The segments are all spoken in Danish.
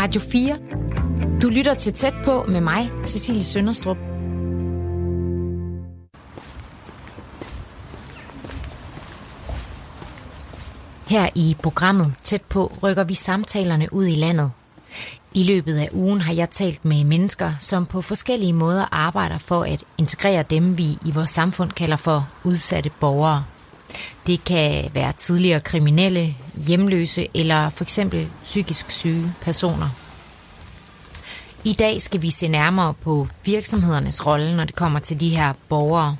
Radio 4. Du lytter til tæt på med mig, Cecilie Sønderstrup. Her i programmet Tæt på rykker vi samtalerne ud i landet. I løbet af ugen har jeg talt med mennesker, som på forskellige måder arbejder for at integrere dem, vi i vores samfund kalder for udsatte borgere. Det kan være tidligere kriminelle, hjemløse eller for eksempel psykisk syge personer. I dag skal vi se nærmere på virksomhedernes rolle, når det kommer til de her borgere.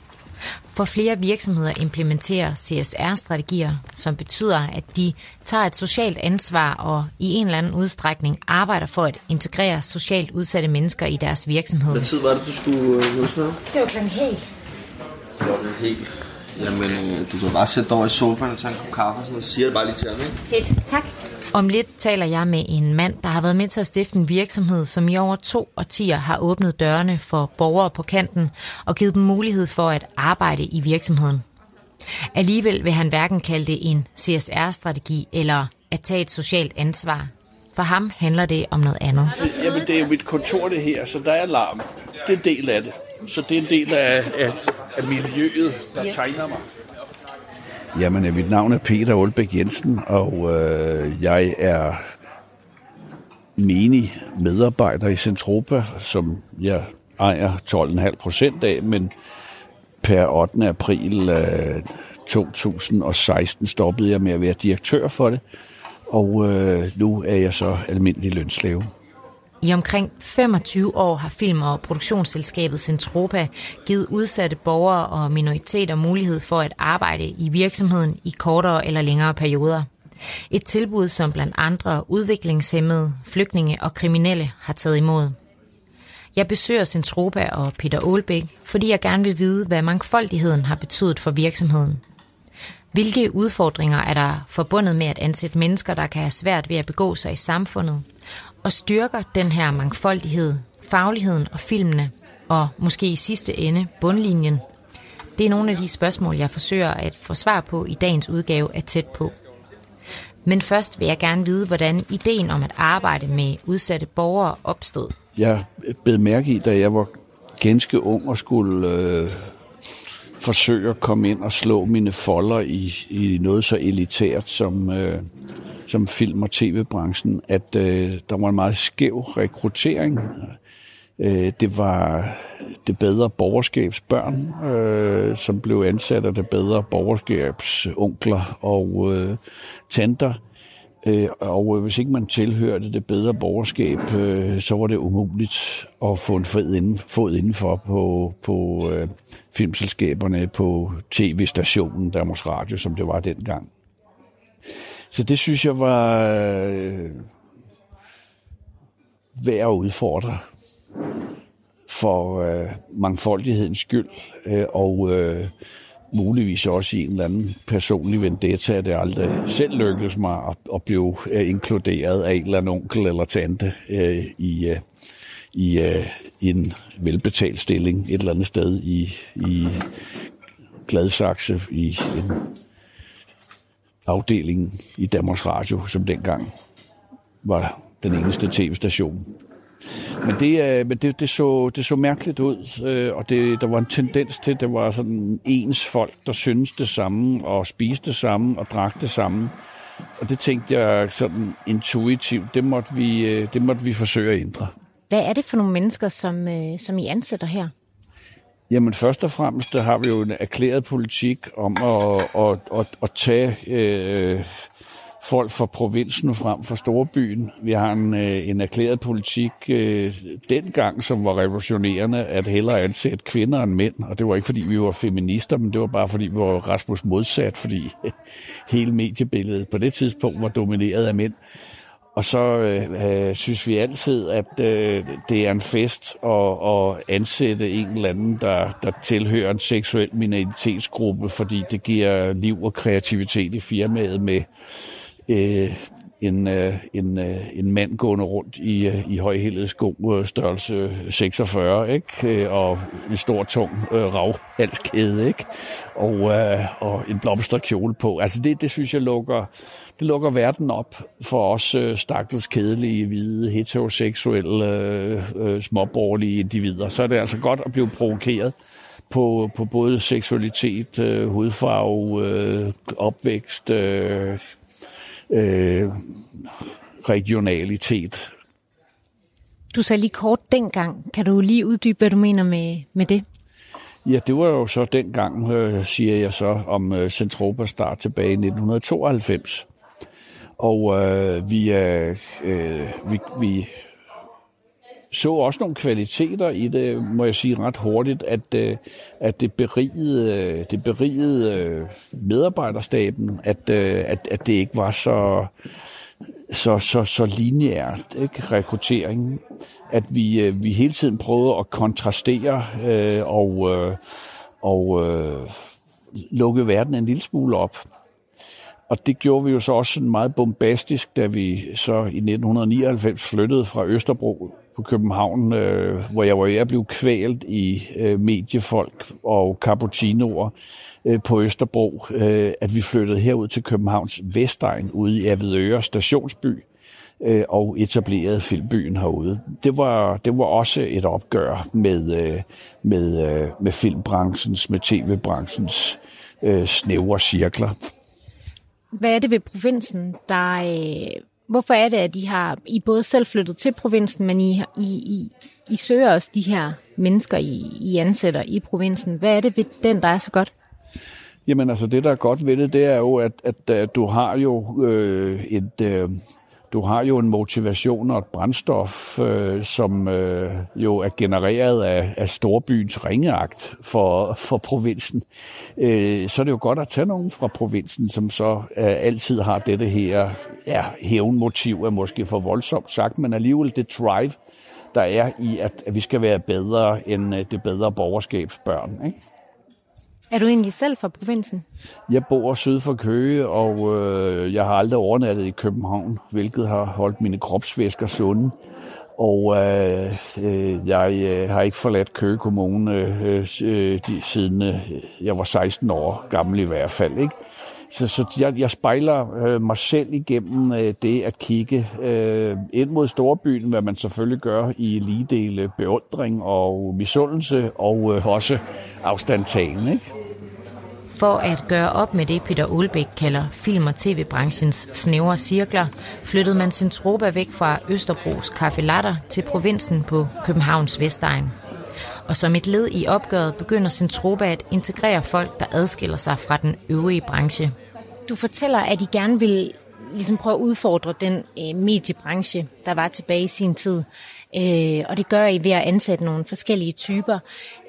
For flere virksomheder implementerer CSR-strategier, som betyder, at de tager et socialt ansvar og i en eller anden udstrækning arbejder for at integrere socialt udsatte mennesker i deres virksomhed. Hvad tid var det, du skulle øh? Det var klokken helt. Klokken helt. Jamen, øh, du kan bare sætte dig over i sofaen og tage en kop kaffe, og sådan, så siger det bare lige til ham, ikke? Fedt, tak. Om lidt taler jeg med en mand, der har været med til at stifte en virksomhed, som i over to årtier har åbnet dørene for borgere på kanten og givet dem mulighed for at arbejde i virksomheden. Alligevel vil han hverken kalde det en CSR-strategi eller at tage et socialt ansvar. For ham handler det om noget andet. Jamen, det er jo mit kontor det her, så der er alarm. Det er en del af det. Så det er en del af, af, af miljøet, der tegner mig. Jamen, mit navn er Peter Olbæk Jensen, og øh, jeg er menig medarbejder i Centropa, som jeg ejer 12,5 procent af, men per 8. april øh, 2016 stoppede jeg med at være direktør for det, og øh, nu er jeg så almindelig lønslave. I omkring 25 år har film- og produktionsselskabet Centropa givet udsatte borgere og minoriteter mulighed for at arbejde i virksomheden i kortere eller længere perioder. Et tilbud, som blandt andre udviklingshemmede, flygtninge og kriminelle har taget imod. Jeg besøger Centropa og Peter Aalbæk, fordi jeg gerne vil vide, hvad mangfoldigheden har betydet for virksomheden. Hvilke udfordringer er der forbundet med at ansætte mennesker, der kan have svært ved at begå sig i samfundet? Og styrker den her mangfoldighed, fagligheden og filmene, og måske i sidste ende bundlinjen? Det er nogle af de spørgsmål, jeg forsøger at få svar på i dagens udgave af Tæt på. Men først vil jeg gerne vide, hvordan ideen om at arbejde med udsatte borgere opstod. Jeg blev mærke i, da jeg var ganske ung og skulle øh, forsøge at komme ind og slå mine folder i, i noget så elitært som, øh, som film- og tv-branchen, at øh, der var en meget skæv rekruttering. Øh, det var det bedre borgerskabsbørn, øh, som blev ansat af det bedre borgerskabsonkler og øh, tanter. Øh, og øh, hvis ikke man tilhørte det bedre borgerskab, øh, så var det umuligt at få en fod, inden, fod indenfor på, på øh, filmselskaberne, på tv-stationen, Danmarks Radio, som det var dengang. Så det synes jeg var øh, værd at udfordre for øh, mangfoldighedens skyld, øh, og øh, muligvis også i en eller anden personlig vendetta, at det aldrig selv lykkedes mig at, at blive øh, inkluderet af en eller anden onkel eller tante øh, i, øh, i øh, en velbetalt stilling et eller andet sted i, i Gladsaxe i en afdelingen i Danmarks Radio, som dengang var den eneste tv-station. Men det, øh, men det, det, så, det så mærkeligt ud, øh, og det, der var en tendens til, at det var sådan ens folk, der syntes det samme, og spiste det samme, og drak det samme. Og det tænkte jeg sådan intuitivt, det måtte vi, øh, det måtte vi forsøge at ændre. Hvad er det for nogle mennesker, som, som I ansætter her? Jamen først og fremmest, der har vi jo en erklæret politik om at, at, at, at tage øh, folk fra provinsen frem for storbyen. Vi har en, øh, en erklæret politik øh, dengang, som var revolutionerende, at hellere ansætte kvinder end mænd. Og det var ikke, fordi vi var feminister, men det var bare, fordi vi var Rasmus modsat, fordi hele mediebilledet på det tidspunkt var domineret af mænd. Og så øh, øh, synes vi altid, at øh, det er en fest at, at ansætte en eller anden, der, der tilhører en seksuel minoritetsgruppe, fordi det giver liv og kreativitet i firmaet med øh, en, øh, en, øh, en mand gående rundt i, øh, i højhældet sko størrelse 46, ikke? og en stor, tung øh, ravhalskæde, ikke? Og, øh, og en blomsterkjole på. Altså det, det synes jeg lukker, det lukker verden op for os øh, stakkels kedelige, hvide, heteroseksuelle, øh, småborgerlige individer. Så er det altså godt at blive provokeret på, på både seksualitet, øh, hudfarve, øh, opvækst, øh, øh, regionalitet. Du sagde lige kort dengang. Kan du lige uddybe, hvad du mener med, med det? Ja, det var jo så dengang, øh, siger jeg så, om øh, Centropa start tilbage i 1992. Og øh, vi, øh, vi, vi så også nogle kvaliteter i det, må jeg sige ret hurtigt, at, øh, at det berigede, det berigede øh, medarbejderstaben, at, øh, at, at det ikke var så, så, så, så lineært, ikke? rekrutteringen. At vi, vi hele tiden prøvede at kontrastere øh, og, øh, og øh, lukke verden en lille smule op. Og det gjorde vi jo så også sådan meget bombastisk, da vi så i 1999 flyttede fra Østerbro på København, øh, hvor jeg var jeg blev kvalt kvælt i øh, mediefolk og cappuccinoer øh, på Østerbro, øh, at vi flyttede herud til Københavns Vestegn ude i Avedøre stationsby øh, og etablerede filmbyen herude. Det var, det var også et opgør med, øh, med, øh, med filmbranchens, med tv-branchens øh, snævre cirkler. Hvad er det ved provinsen, der... Øh, hvorfor er det, at I har I både selv flyttet til provinsen, men I, I, I, I søger også de her mennesker, I, I ansætter i provinsen? Hvad er det ved den, der er så godt? Jamen altså, det der er godt ved det, det er jo, at, at, at du har jo øh, et... Øh, du har jo en motivation og et brændstof, øh, som øh, jo er genereret af, af storbyens ringeagt for, for provinsen. Øh, så er det jo godt at tage nogen fra provinsen, som så øh, altid har dette her ja, hævnmotiv, er måske for voldsomt sagt, men alligevel det drive, der er i, at, at vi skal være bedre end øh, det bedre borgerskabsbørn. Ikke? Er du egentlig selv fra provinsen? Jeg bor syd for Køge, og øh, jeg har aldrig overnattet i København, hvilket har holdt mine kropsvæsker sunde. Og øh, øh, jeg øh, har ikke forladt Køge Kommune øh, øh, siden øh, jeg var 16 år gammel i hvert fald. Ikke? Så, så jeg, jeg spejler øh, mig selv igennem øh, det at kigge øh, ind mod storbyen, hvad man selvfølgelig gør i lige dele beundring og misundelse og øh, også afstandtagen. Ikke? For at gøre op med det, Peter Olbæk kalder film- og tv-branchens snævre cirkler, flyttede man sin tropa væk fra Østerbros Café Latter til provinsen på Københavns Vestegn. Og som et led i opgøret begynder Centropa at integrere folk, der adskiller sig fra den øvrige branche. Du fortæller, at I gerne vil ligesom prøve at udfordre den øh, mediebranche, der var tilbage i sin tid. Øh, og det gør I ved at ansætte nogle forskellige typer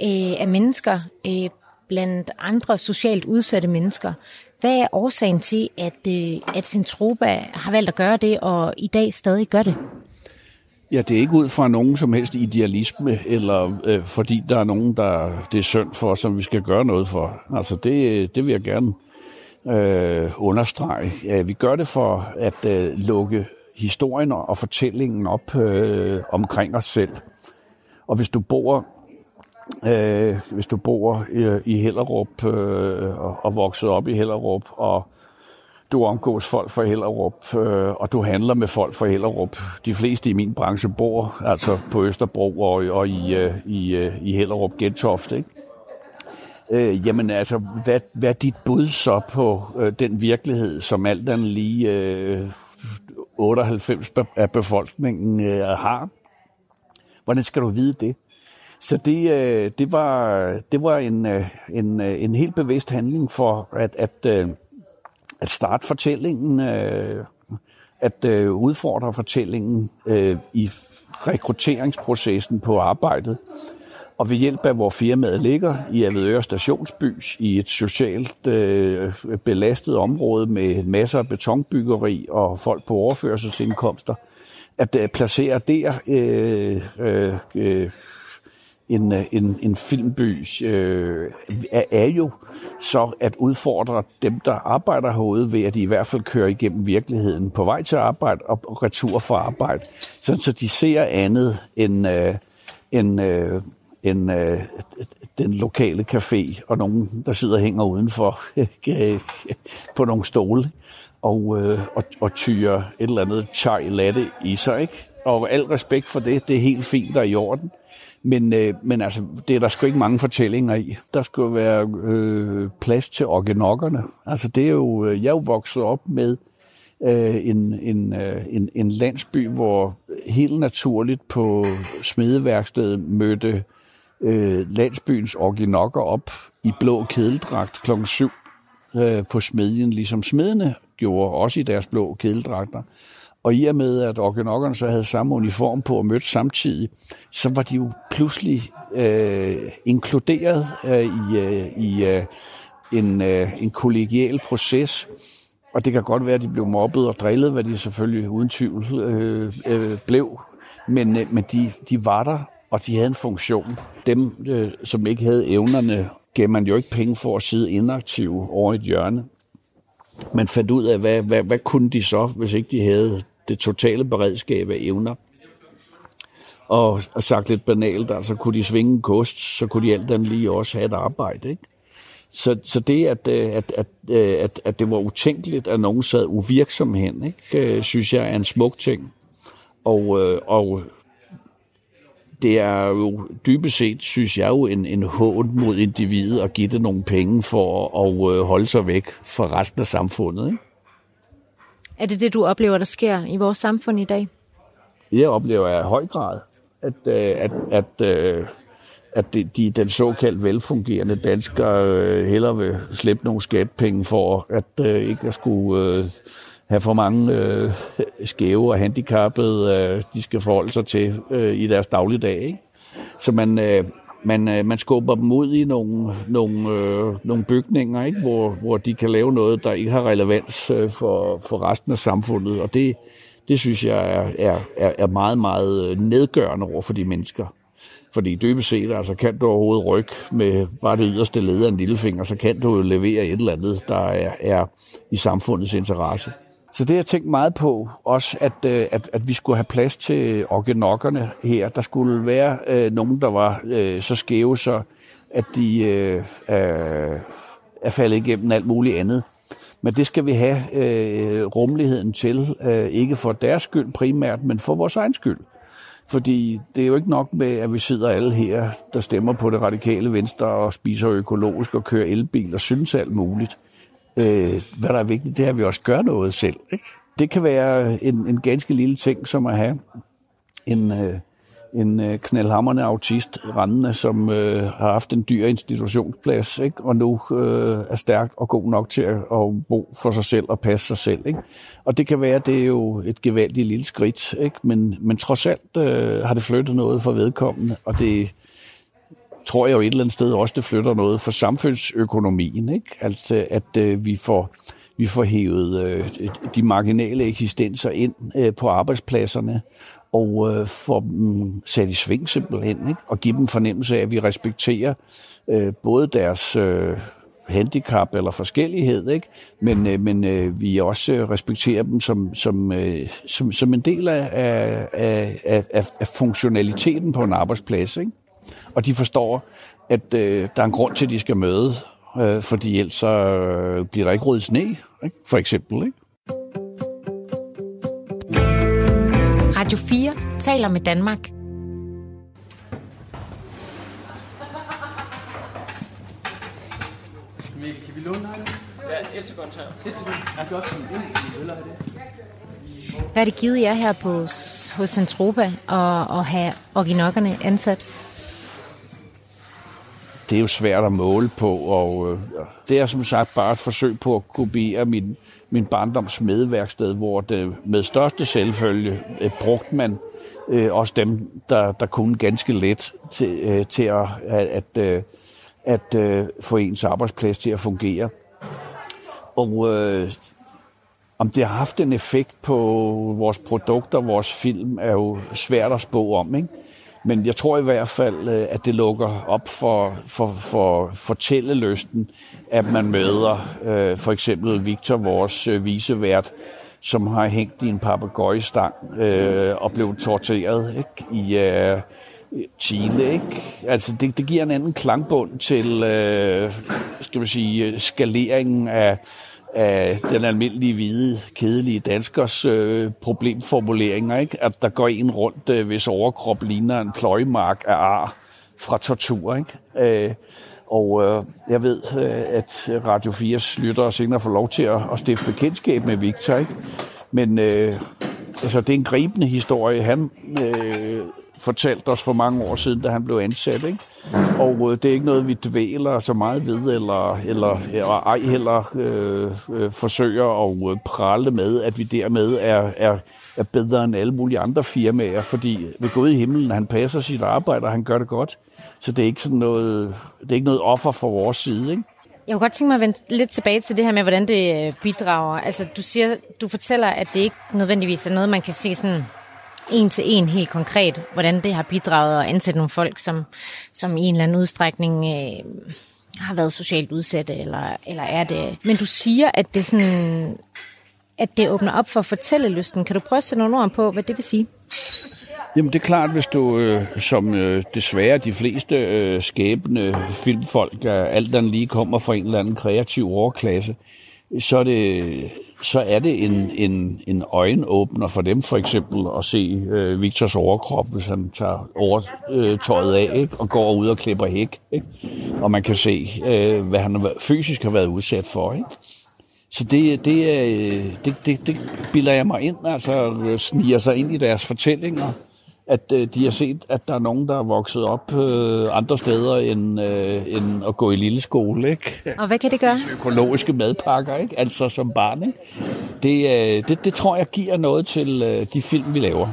øh, af mennesker, øh, blandt andre socialt udsatte mennesker. Hvad er årsagen til, at, øh, at Centropa har valgt at gøre det, og i dag stadig gør det? Ja, det er ikke ud fra nogen som helst idealisme, eller øh, fordi der er nogen, der det er synd for, som vi skal gøre noget for. Altså, det, det vil jeg gerne øh, understrege. Ja, vi gør det for at øh, lukke historien og fortællingen op øh, omkring os selv. Og hvis du bor øh, hvis du bor i, i Hellerup øh, og, og vokset op i Hellerup og du omgås folk fra Hellerup, øh, og du handler med folk fra Hellerup. De fleste i min branche bor altså på Østerbro og, og i, øh, i, øh, i Hellerup Gentofte, ikke? Øh, jamen altså, hvad, hvad er dit bud så på øh, den virkelighed, som alt den lige øh, 98 af befolkningen øh, har? Hvordan skal du vide det? Så det, øh, det var, det var en, øh, en, øh, en helt bevidst handling for at, at, øh, at starte fortællingen, øh, at øh, udfordre fortællingen øh, i rekrutteringsprocessen på arbejdet. Og ved hjælp af, hvor firmaet ligger i Avedøre Stationsby, i et socialt øh, belastet område med masser af betonbyggeri og folk på overførselsindkomster, at øh, placere der øh, øh, øh Øh, en, en, en filmbys øh, er, jo så at udfordre dem, der arbejder herude, ved at de i hvert fald kører igennem virkeligheden på vej til arbejde og retur fra arbejde, så, så de ser andet end, øh, end, øh, end øh, den lokale café og nogen, der sidder og hænger udenfor på nogle stole og, øh, og, og tyrer et eller andet chai latte i sig. Ikke? Og al respekt for det, det er helt fint og i orden. Men, øh, men altså, det er der sgu ikke mange fortællinger i. Der skulle være øh, plads til orgenokkerne. Altså, det er jo, øh, jeg er jo vokset op med øh, en, en, øh, en, en landsby, hvor helt naturligt på smedeværkstedet mødte øh, landsbyens orgenokker op i blå kedeldragt klokken 7 øh, på smedjen, ligesom smedene gjorde, også i deres blå kedeldragter. Og i og med, at organokkerne så havde samme uniform på og mødte samtidig, så var de jo pludselig øh, inkluderet øh, i, øh, i øh, en, øh, en kollegial proces. Og det kan godt være, at de blev mobbet og drillet, hvad de selvfølgelig uden tvivl øh, øh, blev. Men, øh, men de, de var der, og de havde en funktion. Dem, øh, som ikke havde evnerne, gav man jo ikke penge for at sidde inaktive over et hjørne. Man fandt ud af, hvad, hvad, hvad kunne de så, hvis ikke de havde det totale beredskab af evner. Og, og sagt lidt banalt, altså kunne de svinge en kost, så kunne de alt andet lige også have et arbejde. Ikke? Så, så det, at, øh, at, at, øh, at, at det var utænkeligt, at nogen sad uvirksom hen, ikke, øh, synes jeg er en smuk ting. Og, og det er jo dybest set, synes jeg jo, en, en hån mod individet at give det nogle penge for at holde sig væk fra resten af samfundet. Ikke? Er det det, du oplever, der sker i vores samfund i dag? Jeg oplever i høj grad, at, øh, at, at, øh, at de, de, den såkaldt velfungerende danskere øh, hellere vil slippe nogle skatpenge for, at ikke at skulle have for mange skæve og handicappede, de skal forholde sig til i deres dagligdag. Ikke? Så man, man, øh, man skubber dem ud i nogle, nogle, øh, nogle bygninger, ikke? Hvor, hvor de kan lave noget, der ikke har relevans øh, for, for resten af samfundet. Og det, det synes jeg er, er, er meget, meget øh, nedgørende over for de mennesker. Fordi dybest set, altså kan du overhovedet rykke med bare det yderste led af en lillefinger, så kan du jo levere et eller andet, der er, er i samfundets interesse. Så det har jeg tænkt meget på, også at, øh, at, at vi skulle have plads til organokkerne her. Der skulle være øh, nogen, der var øh, så skæve, så at de øh, er faldet igennem alt muligt andet. Men det skal vi have øh, rummeligheden til, øh, ikke for deres skyld primært, men for vores egen skyld. Fordi det er jo ikke nok med, at vi sidder alle her, der stemmer på det radikale venstre og spiser økologisk og kører elbil og synes alt muligt. Øh, hvad der er vigtigt, det er, at vi også gør noget selv. Ikke? Det kan være en, en ganske lille ting, som at have en, øh, en øh, knaldhammerne autist rendende, som øh, har haft en dyr institutionsplads, ikke? og nu øh, er stærkt og god nok til at, at bo for sig selv og passe sig selv. Ikke? Og det kan være, det er jo et gevaldigt lille skridt, ikke? Men, men trods alt øh, har det flyttet noget for vedkommende, og det, tror jeg jo et eller andet sted også, det flytter noget for samfundsøkonomien. Ikke? Altså, at øh, vi får vi får hævet øh, de marginale eksistenser ind øh, på arbejdspladserne og øh, får dem sat i sving simpelthen, ikke? og give dem fornemmelse af, at vi respekterer øh, både deres øh, handicap eller forskellighed, ikke? men, øh, men øh, vi også respekterer dem som, som, øh, som, som en del af, af, af, af funktionaliteten på en arbejdsplads. Ikke? Og de forstår, at øh, der er en grund til, at de skal møde, øh, fordi ellers så øh, bliver der ikke rød sne, ikke? for eksempel. Ikke? Radio 4 taler med Danmark. Kan vi låne Ja, et sekund her. Et sekund. Jeg kan også Hvad er det givet jer her på, hos Centropa at, at have orginokkerne ansat? Det er jo svært at måle på, og øh, det er som sagt bare et forsøg på at kopiere min, min barndoms medværksted, hvor det med største selvfølge øh, brugte man øh, også dem, der, der kunne ganske let til, øh, til at, at, at, øh, at øh, få ens arbejdsplads til at fungere. Og øh, om det har haft en effekt på vores produkter, vores film, er jo svært at spå om, ikke? Men jeg tror i hvert fald, øh, at det lukker op for, for, for fortællelysten, at man møder øh, for eksempel Victor, vores øh, visevært, som har hængt i en papegøjestang øh, og blevet tortureret ikke? i øh, Chile. Ikke? Altså det, det giver en anden klangbund til øh, skal man sige, øh, skaleringen af, af den almindelige hvide, kedelige danskers øh, problemformuleringer. Ikke? At der går en rundt, øh, hvis overkrop ligner en pløjemark af ar fra tortur. Ikke? Øh, og øh, jeg ved, øh, at Radio 4's lyttere senere får lov til at, at stifte bekendtskab med Victor. Ikke? Men øh, altså, det er en gribende historie. Han øh, fortalte os for mange år siden, da han blev ansat. Ikke? Og øh, det er ikke noget, vi dvæler så meget ved, eller, eller, eller ej heller øh, øh, forsøger at øh, prale med, at vi dermed er, er, er bedre end alle mulige andre firmaer, fordi ved Gud i himlen, han passer sit arbejde, og han gør det godt. Så det er ikke sådan noget, det er ikke noget offer fra vores side, ikke? Jeg kunne godt tænke mig at vende lidt tilbage til det her med, hvordan det øh, bidrager. Altså, du, siger, du fortæller, at det ikke nødvendigvis er noget, man kan se sådan en til en helt konkret, hvordan det har bidraget at ansætte nogle folk, som, som i en eller anden udstrækning øh, har været socialt udsatte, eller, eller er det. Men du siger, at det, sådan, at det åbner op for fortællelysten. Kan du prøve at sætte nogle ord på, hvad det vil sige? Jamen det er klart, hvis du øh, som øh, desværre de fleste øh, skæbne filmfolk, er, alt den lige kommer fra en eller anden kreativ overklasse, så er det, så er det en, en, en øjenåbner for dem for eksempel at se øh, Victors overkrop, hvis han tager overtøjet af ikke? og går ud og klipper hæk. Ikke? Og man kan se, øh, hvad han fysisk har været udsat for. Ikke? Så det, det, øh, det, det, det bilder jeg mig ind, altså øh, sniger sig ind i deres fortællinger at øh, de har set, at der er nogen, der er vokset op øh, andre steder end, øh, end at gå i lille skole. Ikke? Og hvad kan det gøre? Økologiske madpakker, ikke? altså som barn. Ikke? Det, øh, det, det tror jeg giver noget til øh, de film, vi laver.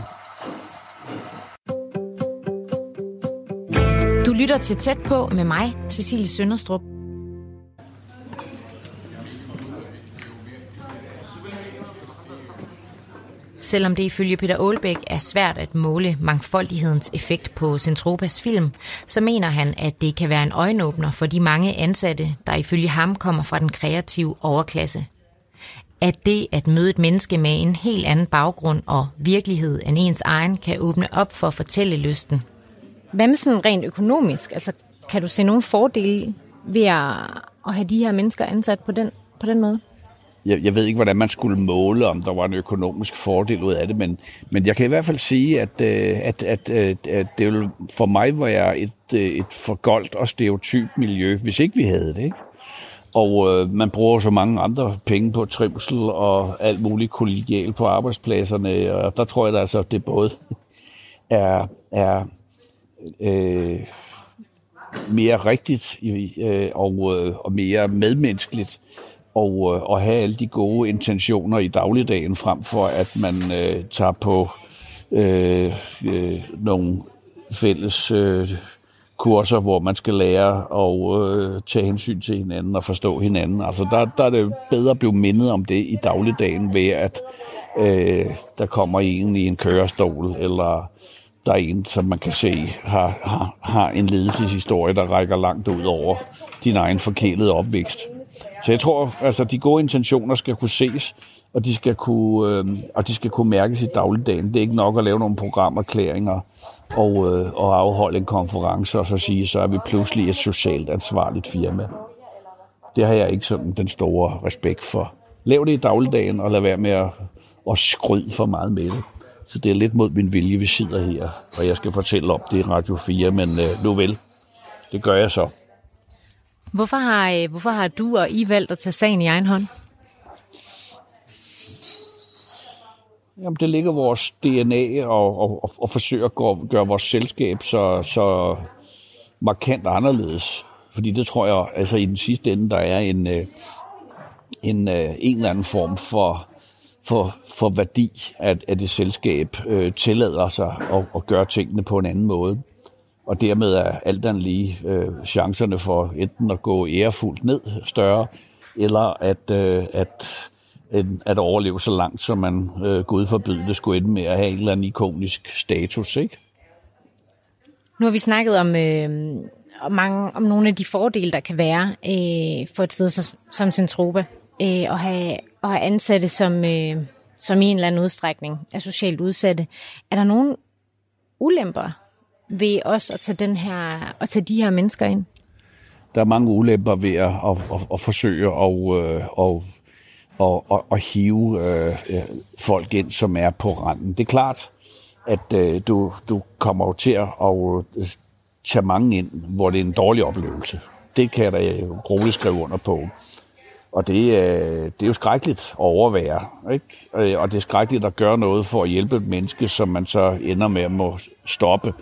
Du lytter til Tæt på med mig, Cecilie Sønderstrup. Selvom det ifølge Peter Aalbæk er svært at måle mangfoldighedens effekt på Centropas film, så mener han, at det kan være en øjenåbner for de mange ansatte, der ifølge ham kommer fra den kreative overklasse. At det at møde et menneske med en helt anden baggrund og virkelighed end ens egen, kan åbne op for at fortælle lysten. Hvad med sådan rent økonomisk? Altså, kan du se nogle fordele ved at, at have de her mennesker ansat på den, på den måde? Jeg, jeg ved ikke, hvordan man skulle måle, om der var en økonomisk fordel ud af det, men, men jeg kan i hvert fald sige, at, øh, at, at, at, at det ville for mig være et, øh, et for goldt og stereotyp miljø, hvis ikke vi havde det. Ikke? Og øh, man bruger så mange andre penge på trivsel og alt muligt kollegial på arbejdspladserne, og der tror jeg, da altså, det både er, er øh, mere rigtigt øh, og, øh, og mere medmenneskeligt og, øh, og have alle de gode intentioner i dagligdagen, frem for at man øh, tager på øh, øh, nogle fælles øh, kurser, hvor man skal lære og øh, tage hensyn til hinanden og forstå hinanden. Altså der, der er det bedre at blive mindet om det i dagligdagen ved, at øh, der kommer en i en kørestol, eller der er en, som man kan se har, har, har en ledelseshistorie, der rækker langt ud over din egen forkælede opvækst. Så jeg tror, altså de gode intentioner skal kunne ses, og de skal kunne, øh, og de skal kunne mærkes i dagligdagen. Det er ikke nok at lave nogle programerklæringer og, øh, og afholde en konference og så sige, så er vi pludselig et socialt ansvarligt firma. Det har jeg ikke sådan den store respekt for. Lav det i dagligdagen, og lad være med at, at skryde for meget med det. Så det er lidt mod min vilje, vi sidder her, og jeg skal fortælle om det i Radio 4, men øh, nu vel, det gør jeg så. Hvorfor har, øh, hvorfor har du og I valgt at tage sagen i egen hånd? Jamen, det ligger vores DNA og, og, og, og forsøge at gøre, gøre vores selskab så, så markant anderledes. Fordi det tror jeg, altså i den sidste ende, der er en, øh, en, en, en eller anden form for, for, for værdi, at, at det selskab øh, tillader sig at, at gøre tingene på en anden måde og dermed er alt andet lige øh, chancerne for enten at gå ærefuldt ned større, eller at, øh, at, en, at overleve så langt, som man øh, gud forbyde det skulle ende med at have en eller anden ikonisk status. Ikke? Nu har vi snakket om, øh, om, mange, om nogle af de fordele, der kan være øh, for et sted som, som Centropa, øh, at, have, at have ansatte, som, øh, som i en eller anden udstrækning er socialt udsatte. Er der nogen ulemper ved os at tage, den her, at tage de her mennesker ind? Der er mange ulemper ved at, at, at, at forsøge at, at, at, at, at, hive øh, folk ind, som er på randen. Det er klart, at øh, du, du kommer jo til at øh, tage mange ind, hvor det er en dårlig oplevelse. Det kan jeg da roligt skrive under på. Og det, det er jo skrækkeligt at overvære, ikke? Og det er skrækkeligt at gøre noget for at hjælpe et menneske, som man så ender med at må stoppe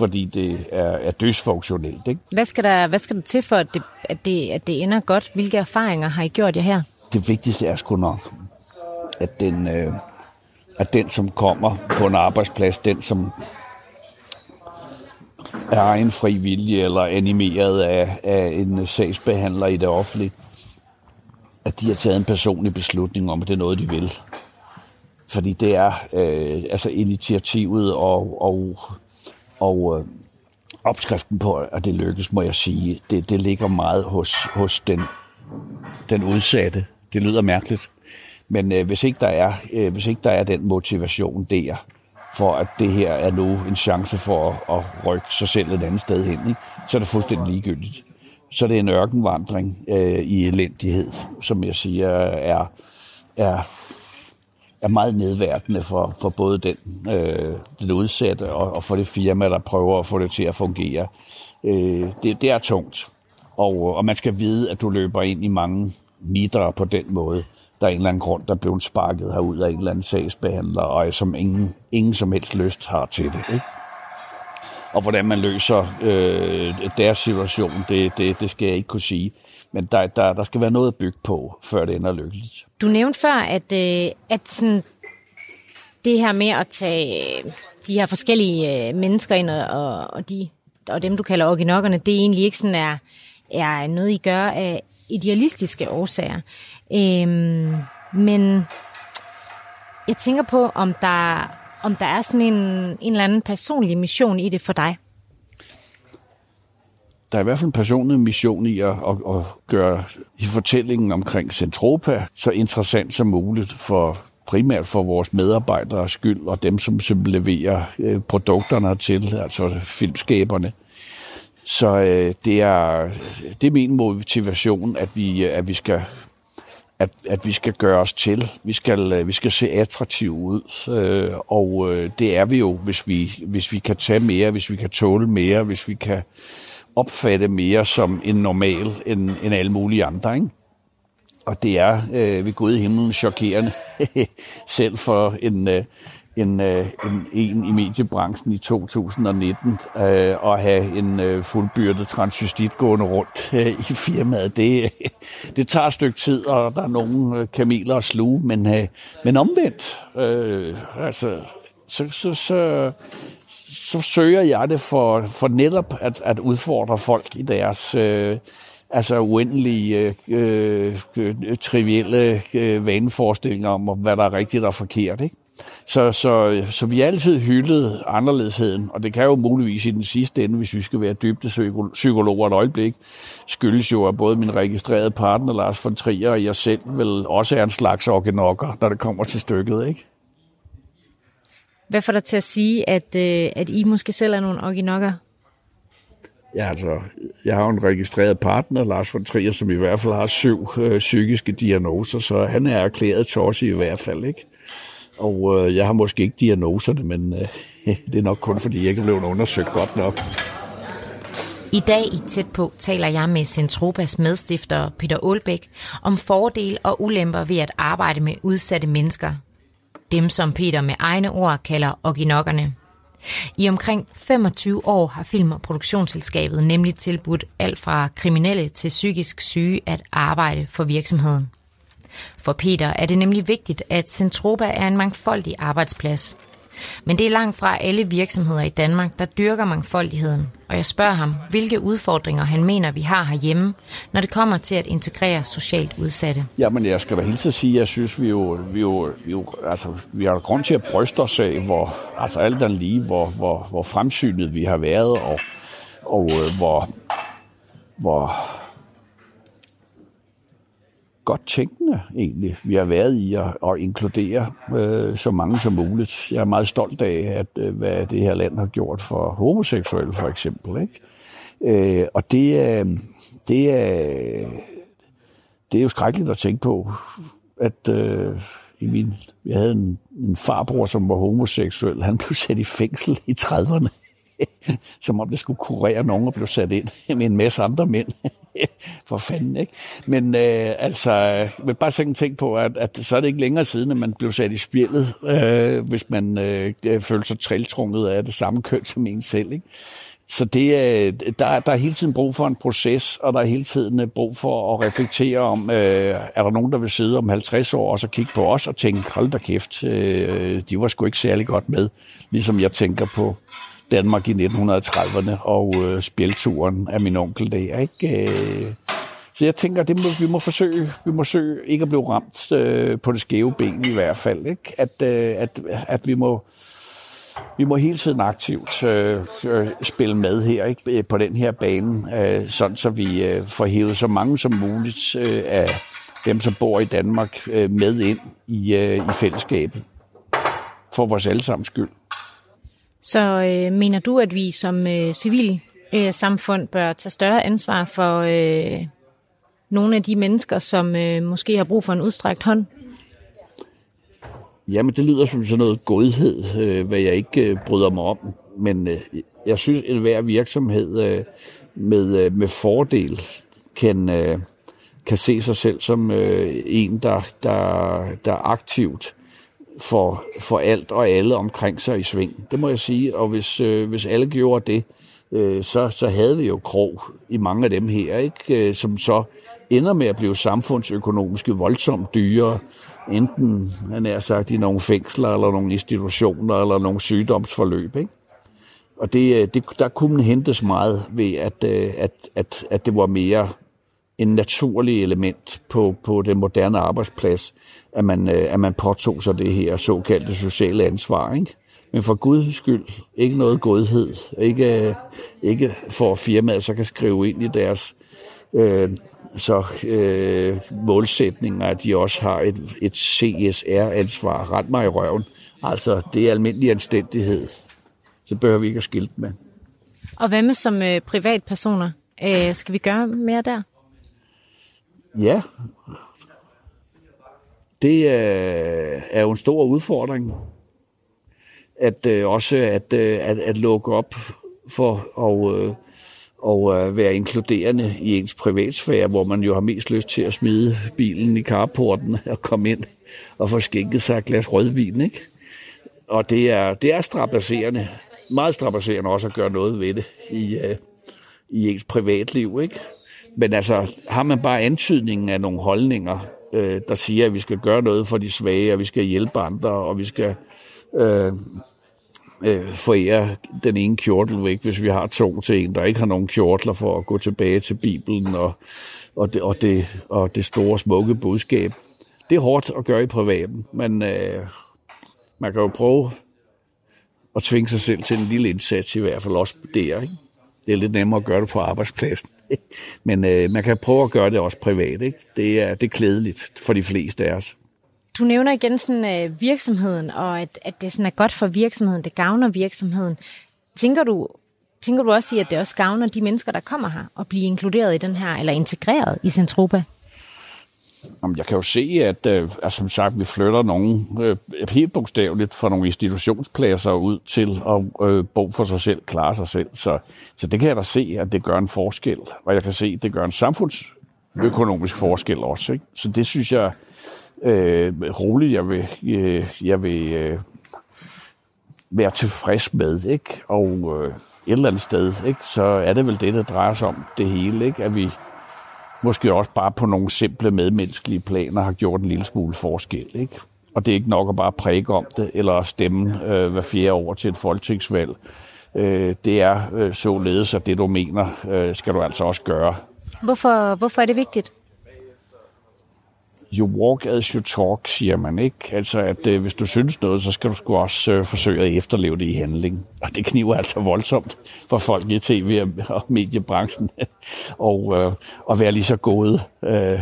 fordi det er, er dysfunktionelt. Ikke? Hvad, skal der, hvad skal der til for, at det, at, det, at det ender godt? Hvilke erfaringer har I gjort jer her? Det vigtigste er sgu nok, at den, øh, at den, som kommer på en arbejdsplads, den, som er egen fri vilje eller animeret af, af en sagsbehandler i det offentlige, at de har taget en personlig beslutning om, at det er noget, de vil. Fordi det er øh, altså initiativet og, og og øh, opskriften på, at det lykkes, må jeg sige, det, det ligger meget hos, hos den, den udsatte. Det lyder mærkeligt. Men øh, hvis, ikke der er, øh, hvis ikke der er den motivation der, for at det her er nu en chance for at, at rykke sig selv et andet sted hen, ikke? så er det fuldstændig ligegyldigt. Så det er en ørkenvandring øh, i elendighed, som jeg siger, er, er er meget nedværdende for, for både den, øh, den udsatte og, og for det firma, der prøver at få det til at fungere. Øh, det, det er tungt, og, og man skal vide, at du løber ind i mange midler på den måde. Der er en eller anden grund, der blev sparket herud af en eller anden sagsbehandler, og som ingen, ingen som helst lyst har til det. Ikke? Og hvordan man løser øh, deres situation, det, det, det skal jeg ikke kunne sige. Men der, der, der skal være noget at bygge på, før det ender lykkeligt. Du nævnte før, at, øh, at sådan, det her med at tage øh, de her forskellige øh, mennesker ind, og, og, de, og dem, du kalder orginokkerne, det egentlig ikke sådan er, er noget, I gør af idealistiske årsager. Øhm, men jeg tænker på, om der, om der er sådan en, en eller anden personlig mission i det for dig der er i hvert fald en personlig mission i at, at, at gøre i fortællingen omkring Centropa så interessant som muligt for primært for vores medarbejdere skyld, og dem, som, som leverer øh, produkterne til, altså filmskaberne. Så øh, det, er, det er min motivation, at vi, øh, at vi skal at, at vi skal gøre os til. Vi skal, øh, vi skal se attraktive ud, øh, og øh, det er vi jo, hvis vi, hvis vi kan tage mere, hvis vi kan tåle mere, hvis vi kan opfatte mere som en normal end, end alle mulige andre. Ikke? Og det er øh, ved Gud i himlen chokerende, selv for en, øh, en, øh, en, en i mediebranchen i 2019 øh, at have en øh, fuldbyrdet transvestit gående rundt øh, i firmaet. Det, det tager et stykke tid, og der er nogle øh, kameler at sluge, men, øh, men omvendt, øh, altså, så, så, så, så søger jeg det for, for netop at, at udfordre folk i deres øh, altså uendelige, øh, øh, trivielle øh, vaneforestillinger om, hvad der er rigtigt og forkert. Ikke? Så, så, så vi har altid hyldet anderledesheden, og det kan jo muligvis i den sidste ende, hvis vi skal være dybde psykologer et øjeblik, skyldes jo, at både min registrerede partner, Lars von Trier, og jeg selv vel også er en slags organokker, når det kommer til stykket, ikke? Hvad får dig til at sige, at, øh, at I måske selv er nogle orginokker? Ja, altså, jeg har en registreret partner, Lars von Trier, som i hvert fald har syv øh, psykiske diagnoser, så han er erklæret tosset i hvert fald, ikke? Og øh, jeg har måske ikke diagnoserne, men øh, det er nok kun, fordi jeg ikke er blevet undersøgt godt nok. I dag i Tæt på taler jeg med Centropas medstifter Peter Aalbæk om fordele og ulemper ved at arbejde med udsatte mennesker, dem som Peter med egne ord kalder orginokkerne. I omkring 25 år har film- og produktionsselskabet nemlig tilbudt alt fra kriminelle til psykisk syge at arbejde for virksomheden. For Peter er det nemlig vigtigt, at Centropa er en mangfoldig arbejdsplads. Men det er langt fra alle virksomheder i Danmark, der dyrker mangfoldigheden, og jeg spørger ham, hvilke udfordringer han mener, vi har herhjemme, når det kommer til at integrere socialt udsatte. Jamen, jeg skal da helt til sige, at jeg synes, vi jo, vi jo, vi jo altså, vi har grund til at bryste os af, hvor, altså alt den lige, hvor, hvor, hvor fremsynet vi har været, og, og øh, hvor, hvor godt tænkende egentlig, vi har været i at, at inkludere øh, så mange som muligt. Jeg er meget stolt af, at øh, hvad det her land har gjort for homoseksuelle for eksempel. Ikke? Øh, og det er, det, er, det er jo skrækkeligt at tænke på, at øh, i min, jeg havde en, en farbror, som var homoseksuel. Han blev sat i fængsel i 30'erne. som om det skulle kurere nogen og blev sat ind med en masse andre mænd. For fanden, ikke? Men øh, altså, vil bare sådan tænke på, at, at så er det ikke længere siden, at man blev sat i spillet, øh, hvis man øh, følte sig triltrunget af det samme køn som en selv, ikke? Så det, er, der, der er hele tiden brug for en proces, og der er hele tiden øh, brug for at reflektere om, øh, er der nogen, der vil sidde om 50 år og så kigge på os og tænke, hold da kæft, øh, de var sgu ikke særlig godt med, ligesom jeg tænker på Danmark i 1930'erne og øh, spjælturen af min onkel der. Ikke? Øh, så jeg tænker, det må, vi må forsøge, vi må søge ikke at blive ramt øh, på det skæve ben i hvert fald. Ikke? At, øh, at, at vi må vi må hele tiden aktivt øh, øh, spille med her ikke? Øh, på den her bane, øh, sådan så vi øh, får hævet så mange som muligt øh, af dem, som bor i Danmark, øh, med ind i, øh, i fællesskabet. For vores allesammens skyld. Så øh, mener du, at vi som øh, civil øh, samfund bør tage større ansvar for øh, nogle af de mennesker, som øh, måske har brug for en udstrækt hånd? Jamen, det lyder som sådan noget godhed, øh, hvad jeg ikke øh, bryder mig om. Men øh, jeg synes, at hver virksomhed øh, med, øh, med fordel kan, øh, kan se sig selv som øh, en, der, der, der aktivt for, for alt og alle omkring sig i sving. Det må jeg sige. Og hvis, øh, hvis alle gjorde det, øh, så, så havde vi jo krog i mange af dem her, ikke? Øh, som så ender med at blive samfundsøkonomisk voldsomt dyre, enten han er sagt i nogle fængsler, eller nogle institutioner, eller nogle sygdomsforløb. Ikke? Og det, øh, det, der kunne hentes meget ved, at, øh, at, at, at det var mere en naturlig element på, på den moderne arbejdsplads, at man, øh, at man påtog sig det her såkaldte sociale ansvar. Ikke? Men for Guds skyld, ikke noget godhed. Ikke, øh, ikke for firmaet så kan skrive ind i deres øh, så øh, målsætninger, at de også har et, et CSR-ansvar. Ret mig i røven. Altså, det er almindelig anstændighed. Så behøver vi ikke at skilte med. Og hvad med som øh, privatpersoner? Øh, skal vi gøre mere der? Ja, det er, er jo en stor udfordring. At øh, også at, øh, at, at lukke op for og, øh, og øh, være inkluderende i ens privatsfære, hvor man jo har mest lyst til at smide bilen i carporten og komme ind og få skænket sig et glas rødvin. Ikke? Og det er, det er strapasserende, meget strapasserende også at gøre noget ved det i, øh, i ens privatliv. Ikke? Men altså, har man bare antydningen af nogle holdninger, øh, der siger, at vi skal gøre noget for de svage, og vi skal hjælpe andre, og vi skal øh, øh, forære den ene kjortel væk, hvis vi har to til en, der ikke har nogen kjortler for at gå tilbage til Bibelen og, og, det, og, det, og det store, smukke budskab. Det er hårdt at gøre i privaten, men øh, man kan jo prøve at tvinge sig selv til en lille indsats, i hvert fald også der. Ikke? Det er lidt nemmere at gøre det på arbejdspladsen. Men øh, man kan prøve at gøre det også privat. Ikke? Det, er, det er klædeligt for de fleste af os. Du nævner igen sådan, øh, virksomheden, og at, at det sådan er godt for virksomheden, det gavner virksomheden. Tænker du, tænker du også i, at det også gavner de mennesker, der kommer her, og bliver inkluderet i den her, eller integreret i Centropa? Jamen, jeg kan jo se, at øh, altså, som sagt, vi flytter nogen øh, helt bogstaveligt fra nogle institutionspladser ud til at øh, bo for sig selv, klare sig selv. Så, så det kan jeg da se, at det gør en forskel. Og jeg kan se, at det gør en samfundsøkonomisk forskel også. Ikke? Så det synes jeg øh, roligt, jeg vil, øh, jeg vil øh, være tilfreds med. Ikke? Og øh, et eller andet sted, ikke? så er det vel det, der drejer sig om det hele. Ikke? At vi måske også bare på nogle simple medmenneskelige planer har gjort en lille smule forskel. Ikke? Og det er ikke nok at bare præge om det, eller stemme øh, hver fjerde år til et folketingsvalg øh, det er øh, således, at det du mener, øh, skal du altså også gøre. Hvorfor, hvorfor er det vigtigt? You walk as you talk, siger man ikke. Altså, at øh, hvis du synes noget, så skal du sgu også øh, forsøge at efterleve det i handling. Og det kniver altså voldsomt for folk i tv- og mediebranchen og, øh, at være lige så gode øh,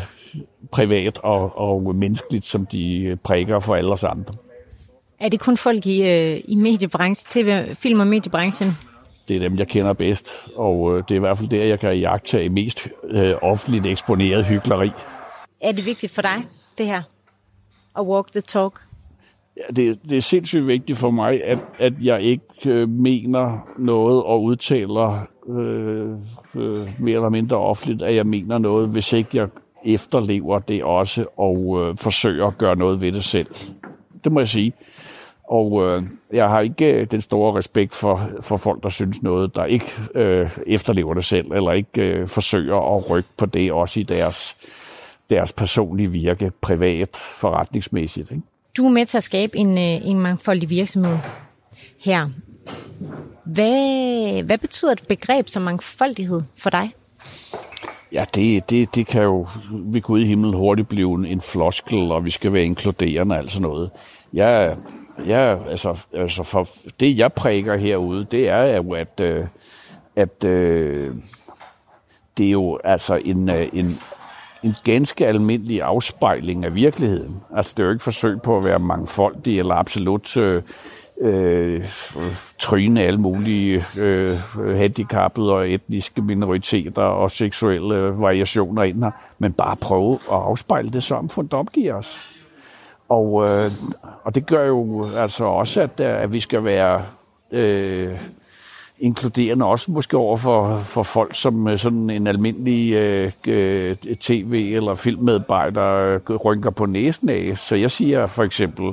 privat og, og menneskeligt, som de præger for alle os andre. Er det kun folk i, øh, i mediebranchen, tv, film- og mediebranchen? Det er dem, jeg kender bedst, og øh, det er i hvert fald der, jeg kan jagtage mest øh, offentligt eksponeret hyggeleri. Er det vigtigt for dig, det her? At walk the talk? Ja, det, det er sindssygt vigtigt for mig, at, at jeg ikke øh, mener noget og udtaler øh, øh, mere eller mindre offentligt, at jeg mener noget, hvis ikke jeg efterlever det også og øh, forsøger at gøre noget ved det selv. Det må jeg sige. Og øh, jeg har ikke øh, den store respekt for, for folk, der synes noget, der ikke øh, efterlever det selv, eller ikke øh, forsøger at rykke på det også i deres, deres personlige virke, privat, forretningsmæssigt. Ikke? Du er med til at skabe en, øh, en mangfoldig virksomhed her. Hvad, hvad betyder et begreb som mangfoldighed for dig? Ja, det, det, det kan jo ved Gud i himlen hurtigt blive en, en floskel, og vi skal være inkluderende og alt sådan noget. Jeg, jeg, altså, altså for det, jeg præger herude, det er jo, at, øh, at øh, det er jo altså en, en, en ganske almindelig afspejling af virkeligheden. Altså, det er jo ikke forsøg på at være mangfoldig eller absolut øh, øh, tryne alle mulige øh, handicappede og etniske minoriteter og seksuelle variationer ind her, men bare prøve at afspejle det samfund, der omgiver os. Og, øh, og det gør jo altså også, at, at vi skal være øh, inkluderende også måske over for, for folk, som øh, sådan en almindelig øh, øh tv- eller filmmedarbejder øh, rynker på næsen af. Så jeg siger for eksempel,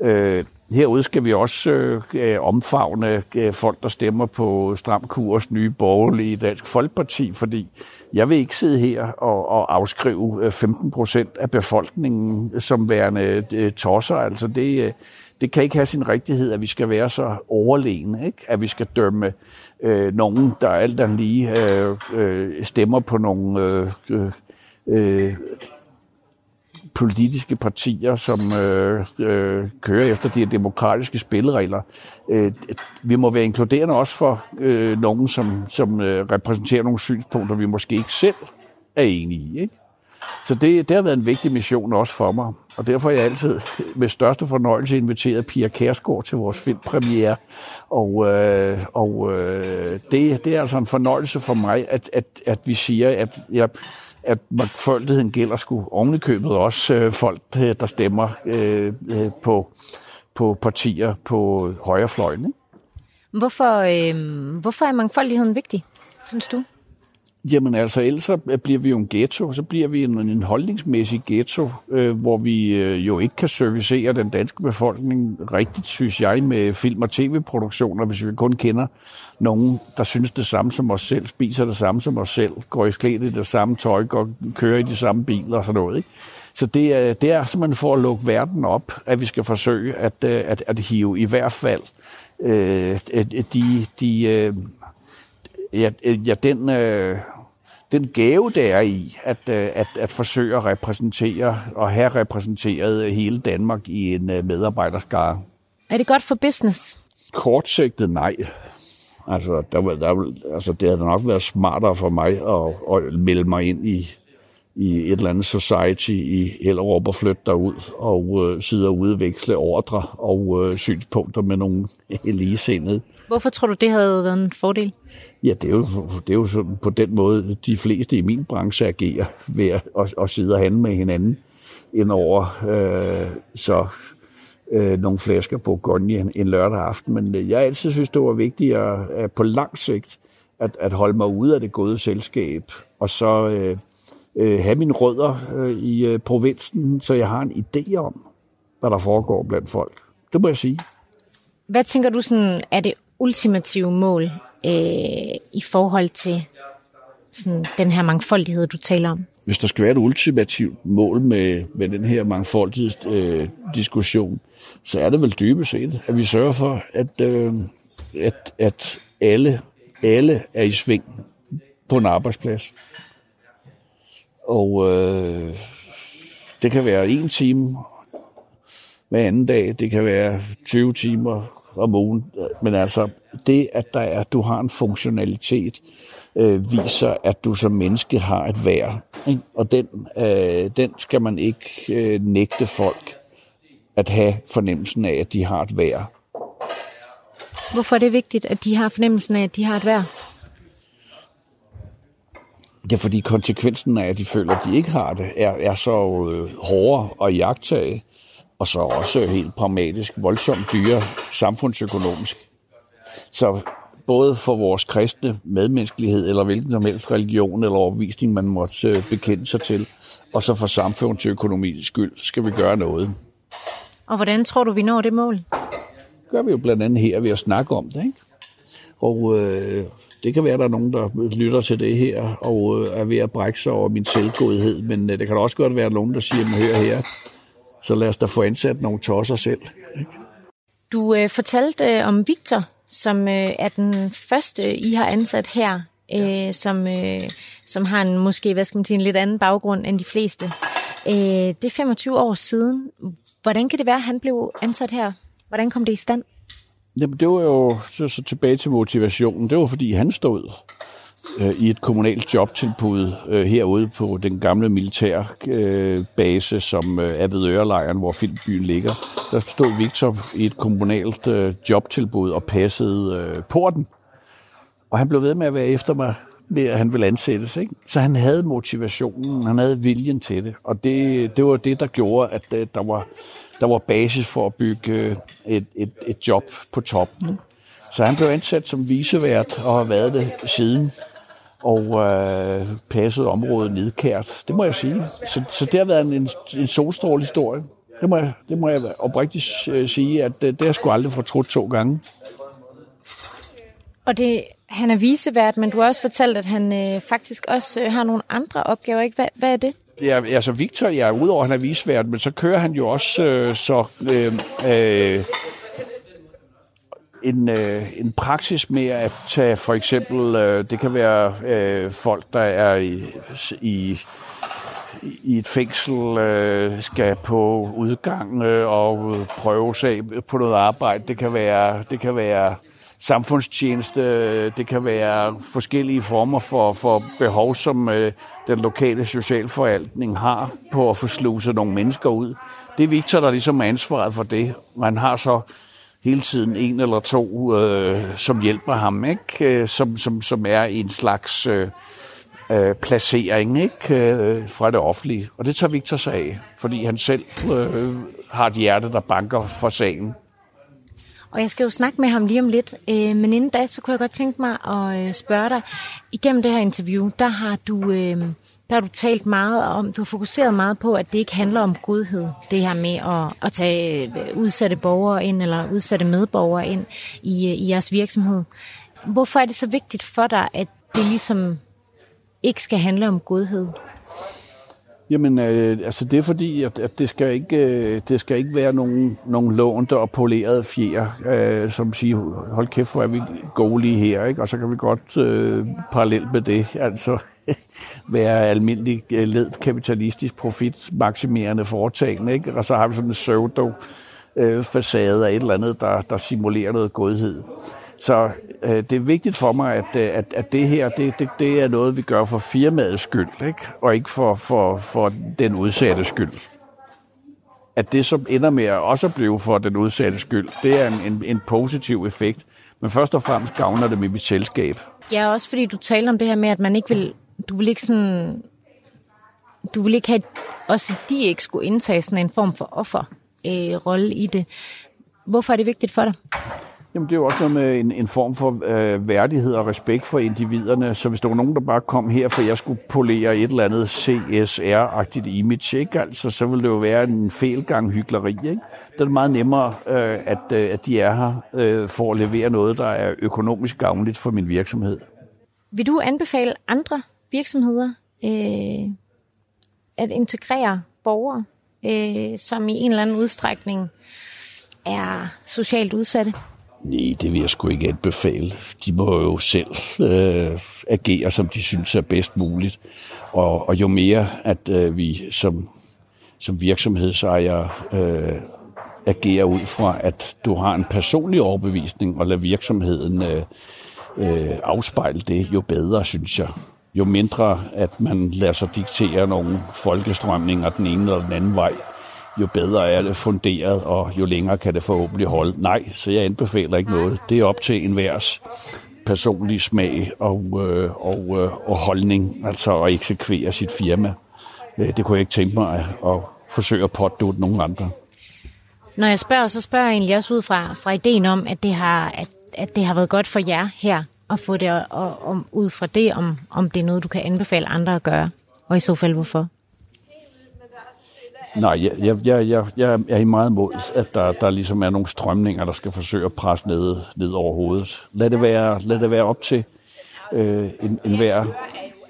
øh, Herude skal vi også øh, omfavne øh, folk, der stemmer på Stram Kurs nye borgerlige Dansk Folkeparti, fordi jeg vil ikke sidde her og, og afskrive 15 procent af befolkningen som værende øh, tosser. Altså det, øh, det kan ikke have sin rigtighed, at vi skal være så overlegne, ikke? at vi skal dømme øh, nogen, der alt andet lige øh, øh, stemmer på nogle øh, øh, politiske partier, som øh, øh, kører efter de demokratiske spilleregler. Øh, vi må være inkluderende også for øh, nogen, som, som øh, repræsenterer nogle synspunkter, vi måske ikke selv er enige i. Ikke? Så det, det har været en vigtig mission også for mig. Og derfor har jeg altid med største fornøjelse inviteret Pia Kærsgaard til vores filmpremiere. Og, øh, og øh, det, det er altså en fornøjelse for mig, at, at, at vi siger, at jeg, at mangfoldigheden gælder sgu ovenikøbet også øh, folk, øh, der stemmer øh, øh, på, på partier på højrefløjen. Ikke? Hvorfor, øh, hvorfor er mangfoldigheden vigtig, synes du? Jamen altså, ellers så øh, bliver vi jo en ghetto, så bliver vi en, en holdningsmæssig ghetto, øh, hvor vi øh, jo ikke kan servicere den danske befolkning rigtigt, synes jeg, med film- og tv-produktioner, hvis vi kun kender nogen, der synes det samme som os selv, spiser det samme som os selv, går i klædt i det samme tøj, går, kører i de samme biler og sådan noget. Ikke? Så det er, det er altså, simpelthen for at lukke verden op, at vi skal forsøge at, øh, at, at hive i hvert fald øh, de, de øh, ja, ja, den, øh, den gave, der er i at, øh, at, at forsøge at repræsentere og have repræsenteret hele Danmark i en øh, medarbejderskare. Er det godt for business? Kortsigtet nej. Altså, der, der, altså, det havde nok været smartere for mig at, at melde mig ind i, i et eller andet society i Hellerup og flytte derud og øh, sidde og udveksle ordre og øh, synspunkter med nogle ligesindede. Hvorfor tror du, det havde været en fordel? Ja, det er jo, det er jo sådan på den måde, de fleste i min branche agerer ved at, at, at sidde og handle med hinanden indover øh, så øh, nogle flasker på Gonje en, en lørdag aften. Men øh, jeg altid synes, det var vigtigt at, øh, at på lang sigt at, at holde mig ude af det gode selskab, og så øh, øh, have mine rødder øh, i øh, provinsen, så jeg har en idé om, hvad der foregår blandt folk. Det må jeg sige. Hvad tænker du sådan, er det ultimative mål øh, i forhold til sådan, den her mangfoldighed, du taler om? Hvis der skal være et ultimativt mål med, med den her mangfoldighedsdiskussion, øh, så er det vel dybest set, at vi sørger for, at, øh, at, at alle, alle er i sving på en arbejdsplads. Og øh, det kan være en time hver anden dag, det kan være 20 timer om ugen, men altså det, at der er, du har en funktionalitet, øh, viser, at du som menneske har et værd. Ikke? Og den, øh, den skal man ikke øh, nægte folk at have fornemmelsen af, at de har et værd. Hvorfor er det vigtigt, at de har fornemmelsen af, at de har et værd? Det er fordi konsekvensen af, at de føler, at de ikke har det, er, er så øh, hårdere at jagtage, og så også helt pragmatisk, voldsomt dyre samfundsøkonomisk. Så både for vores kristne medmenneskelighed, eller hvilken som helst religion eller overvisning, man måtte øh, bekende sig til, og så for samfundsøkonomisk skyld, skal vi gøre noget. Og hvordan tror du, vi når det mål? gør vi jo blandt andet her ved at snakke om det. Ikke? Og øh, det kan være, at der er nogen, der lytter til det her og øh, er ved at brække sig over min selvgodhed, men øh, det kan også godt være nogen, der siger, at hør her, så lad os da få ansat nogle tosser selv. Ikke? Du øh, fortalte øh, om Victor, som øh, er den første, I har ansat her, øh, som, øh, som har en måske hvad skal man sige, en lidt anden baggrund end de fleste. Øh, det er 25 år siden. Hvordan kan det være, at han blev ansat her? Hvordan kom det i stand? Jamen, det var jo så, så tilbage til motivationen. Det var, fordi han stod øh, i et kommunalt jobtilbud øh, herude på den gamle militærbase, øh, base, som øh, er ved Ørelejren, hvor filmbyen ligger. Der stod Victor i et kommunalt øh, jobtilbud og passede øh, porten. Og han blev ved med at være efter mig med, at han ville ansættes. Ikke? Så han havde motivationen, han havde viljen til det. Og det, det var det, der gjorde, at øh, der var der var basis for at bygge øh, et, et, et job på toppen. Så han blev ansat som visevært og har været det siden og øh, passet området nedkært. Det må jeg sige. Så, så det har været en, en, en solstrålig historie. Det må jeg, det må jeg oprigtigt øh, sige, at det, øh, det har sgu aldrig fortrudt to gange. Og det, han er visevært, men du har også fortalt, at han øh, faktisk også øh, har nogle andre opgaver. Ikke? Hvad, hvad er det? Ja, altså Victor, ja, udover at han er visvært, men så kører han jo også øh, så øh, øh, en, øh, en praksis med at tage for eksempel, øh, det kan være øh, folk, der er i, i i et fængsel øh, skal på udgang øh, og prøve sig på noget arbejde. Det kan være, det kan være samfundstjeneste, det kan være forskellige former for, for behov, som øh, den lokale socialforvaltning har på at få sluset nogle mennesker ud. Det er Victor, der ligesom er ansvaret for det. Man har så hele tiden en eller to, øh, som hjælper ham, ikke? Øh, som, som, som er en slags øh, øh, placering ikke? Øh, fra det offentlige. Og det tager Victor sig af, fordi han selv øh, har et hjerte, der banker for sagen. Og jeg skal jo snakke med ham lige om lidt, øh, men inden da, så kunne jeg godt tænke mig at øh, spørge dig. Igennem det her interview, der har du... Øh, der har du talt meget om, du har fokuseret meget på, at det ikke handler om godhed, det her med at, at tage øh, udsatte borgere ind, eller udsatte medborgere ind i, øh, i jeres virksomhed. Hvorfor er det så vigtigt for dig, at det ligesom ikke skal handle om godhed? Jamen, øh, altså det er fordi, at, at det, skal ikke, øh, det skal ikke være nogen, nogen lånte og polerede fjer, øh, som siger, hold kæft, hvor er vi gode lige her, ikke? og så kan vi godt øh, parallelt med det, altså være almindelig øh, led kapitalistisk profitmaksimerende foretagende, ikke? og så har vi sådan en pseudo øh, facade af et eller andet, der, der simulerer noget godhed. Så øh, det er vigtigt for mig, at, øh, at, at det her, det, det, det er noget, vi gør for firmaets skyld, ikke? og ikke for, for, for den udsatte skyld. At det, som ender med at også blive for den udsatte skyld, det er en, en, en positiv effekt. Men først og fremmest gavner det med mit selskab. Ja, også fordi du taler om det her med, at man ikke vil, du vil ikke sådan, du vil ikke have, også de ikke skulle indtage sådan en form for offerrolle øh, i det. Hvorfor er det vigtigt for dig? Jamen, det er jo også noget med en, en form for øh, værdighed og respekt for individerne. Så hvis der var nogen, der bare kom her, for jeg skulle polere et eller andet CSR-agtigt image, ikke? Altså, så ville det jo være en felgang hyggeleri. Ikke? Det er meget nemmere, øh, at, øh, at de er her øh, for at levere noget, der er økonomisk gavnligt for min virksomhed. Vil du anbefale andre virksomheder øh, at integrere borgere, øh, som i en eller anden udstrækning er socialt udsatte? Nej, det vil jeg sgu ikke anbefale. De må jo selv øh, agere, som de synes er bedst muligt. Og, og jo mere, at øh, vi som, som virksomhedsejere øh, agerer ud fra, at du har en personlig overbevisning, og lader virksomheden øh, øh, afspejle det, jo bedre, synes jeg. Jo mindre, at man lader sig diktere nogle folkestrømninger den ene eller den anden vej, jo bedre er det funderet, og jo længere kan det forhåbentlig holde. Nej, så jeg anbefaler ikke noget. Det er op til enhvers personlige smag og, øh, og, øh, og holdning, altså at eksekvere sit firma. Øh, det kunne jeg ikke tænke mig at, at forsøge at pådutte nogen andre. Når jeg spørger, så spørger jeg egentlig også ud fra, fra ideen om, at det, har, at, at det har været godt for jer her, at få det og, om, ud fra det, om, om det er noget, du kan anbefale andre at gøre, og i så fald hvorfor? Nej, jeg, jeg, jeg, jeg, jeg er i meget mod, at der, der ligesom er nogle strømninger, der skal forsøge at presse ned, ned over hovedet. Lad det være, lad det være op til øh, en, en hver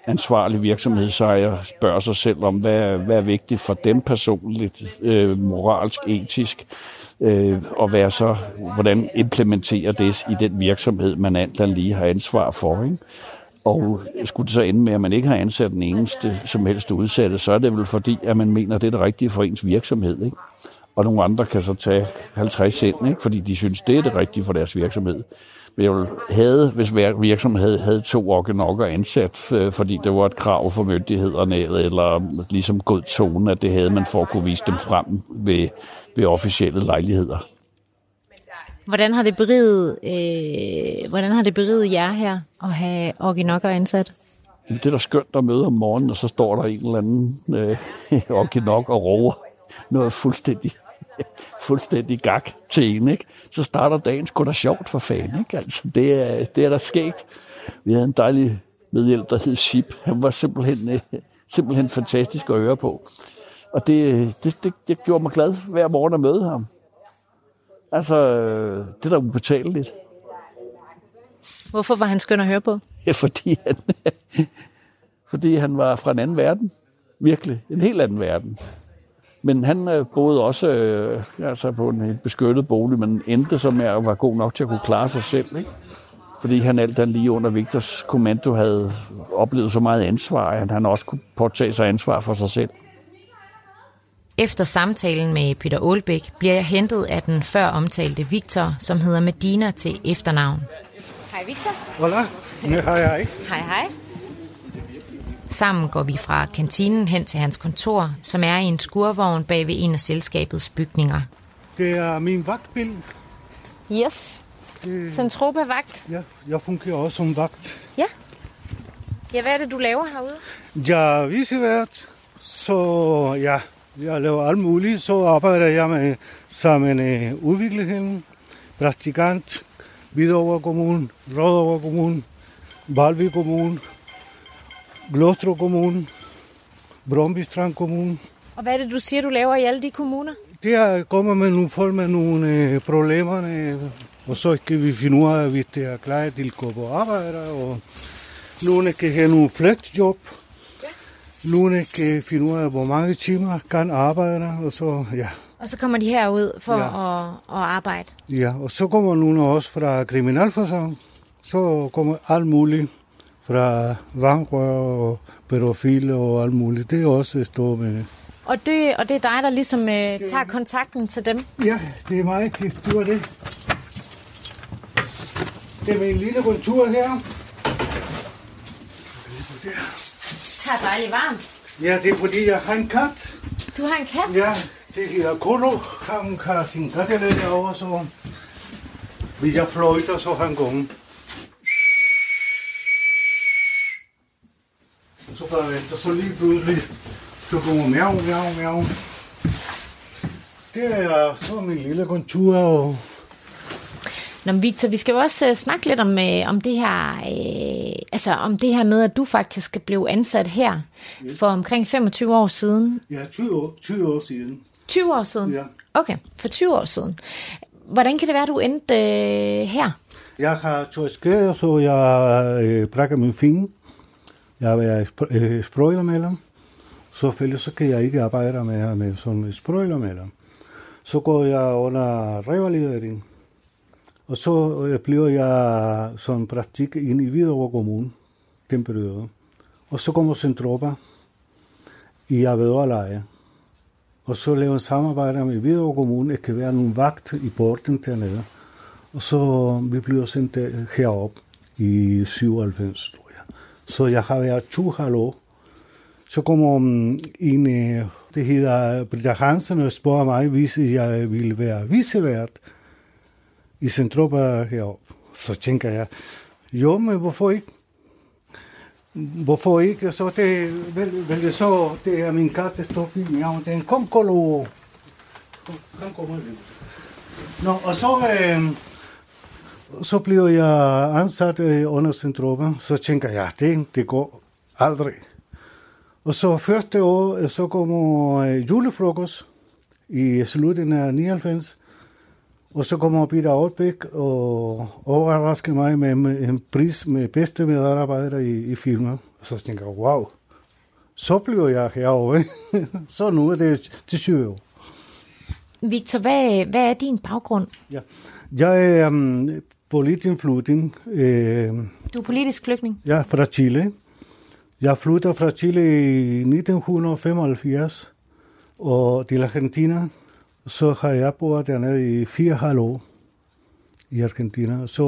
ansvarlig virksomhedsejer spørger sig selv om, hvad, hvad er vigtigt for dem personligt, øh, moralsk, etisk, øh, og hvad så, hvordan implementerer det i den virksomhed, man alt lige har ansvar for. Ikke? Og skulle det så ende med, at man ikke har ansat den eneste som helst udsatte, så er det vel fordi, at man mener, at det er det rigtige for ens virksomhed. Ikke? Og nogle andre kan så tage 50 cent, ikke? fordi de synes, det er det rigtige for deres virksomhed. Men jeg havde, hvis hver virksomhed havde to organokker ansat, øh, fordi det var et krav for myndighederne, eller ligesom god tone, at det havde man for at kunne vise dem frem ved, ved officielle lejligheder. Hvordan har det beriget, øh, hvordan har det beriget jer her at have organokker ansat? Det er da skønt at møde om morgenen, og så står der en eller anden øh, organok og roer noget fuldstændig fuldstændig gak til en, ikke? Så starter dagen sgu da sjovt for fanden, ikke? Altså, det er, det er der sket. Vi havde en dejlig medhjælp, der hed Sip. Han var simpelthen, øh, simpelthen fantastisk at høre på. Og det, det, det, det gjorde mig glad hver morgen at møde ham. Altså, det er da ubetaleligt. Hvorfor var han skøn at høre på? Ja, fordi han, fordi han var fra en anden verden. Virkelig. En helt anden verden. Men han øh, boede også øh, altså på en beskyttet bolig, men endte så med at være god nok til at kunne klare sig selv. Ikke? Fordi han alt den lige under Victors kommando havde oplevet så meget ansvar, at han også kunne påtage sig ansvar for sig selv. Efter samtalen med Peter Aalbæk bliver jeg hentet af den før omtalte Victor, som hedder Medina til efternavn. Hej Victor. Hola. Hej hej. Hej hej. Sammen går vi fra kantinen hen til hans kontor, som er i en skurvogn bag ved en af selskabets bygninger. Det er min vagtbil. Yes. Centropa-vagt. Ja, jeg fungerer også som vagt. Ja. Ja, hvad er det, du laver herude? Jeg er visevært, så ja, jeg laver alt muligt. Så arbejder jeg med sammen med udviklingshelden, praktikant, Hvidovre Kommune, Rødovre Kommune, Valby Kommune, Glostrup Kommune, Brøndby Strand Kommune. Og hvad er det, du siger, du laver i alle de kommuner? Det er kommer med nogle folk med nogle øh, problemer, og så kan vi finde ud af, hvis det er klar til at gå på arbejde, og nogle kan have nogle flexjob, ja. nogle kan finde ud af, hvor mange timer kan arbejde, og så, ja. Og så kommer de herud for ja. at, at arbejde? Ja, og så kommer nogle også fra kriminalforsorgen. Så kommer alt muligt fra vangrør og pædofile og alt muligt. Det er også stort med. Og det, og det er dig, der ligesom øh, tager kontakten til dem? Ja, det er mig, der styrer det. Det er min lille kontur her. Her er dejligt varmt. Ja, det er fordi, jeg har en kat. Du har en kat? Ja, det hedder Kolo. Han kan sin kattelette over, så hvis jeg fløjter, så han går. Så bare venter, så lige pludselig, så kommer miau, miau, miau. Det er så min lille kontur, og Nå, Victor, vi skal jo også uh, snakke lidt om, uh, om det her, uh, altså om det her med, at du faktisk blev ansat her ja. for omkring 25 år siden. Ja, 20 år, 20 år siden. 20 år siden? Ja. Okay, for 20 år siden. Hvordan kan det være, at du endte uh, her? Jeg har to skære, så jeg uh, brækker min finger. Jeg er uh, sprøjlermelder. Så selvfølgelig så kan jeg ikke arbejde med, med sådan en sprøjlermelder. Så går jeg under revalidering Og så blev jeg sådan praktik ind i Hvidovre Kommune, den periode. Og så kommer Centropa i Avedorleje. Og så laver en samarbejde med Hvidovre Kommune. Det kan være nogle vagt i porten dernede. Og så vi bliver sendt herop i 97, tror jeg. Så jeg har været to halvår. Så kommer en, det hedder Britta Hansen, og spørger mig, hvis jeg ville være visevært i Centropa herop. Så tænker jeg, jo, men hvorfor ikke? Hvorfor ikke? Så det, vel, vel, så det er min kat, der står i ja, den kom kolo. Kom, kom, Nå, og så, øh, så bliver jeg ansat under Centropa. Så tænker jeg, det, det går aldrig. Og så første år, så kommer øh, julefrokost i slutningen af 99. Og så kommer Peter Outbæk og overrasker mig med en pris med bedste medarbejder i, i filmen. Og så tænker jeg, wow, så bliver jeg herovre. så nu er det til 20 år. Victor, hvad, hvad er din baggrund? Ja. Jeg er um, politisk flygtning. Øh, du er politisk flygtning? Ja, fra Chile. Jeg flyttede fra Chile i 1975 og til Argentina så har jeg boet dernede i fire halv år i Argentina. Så,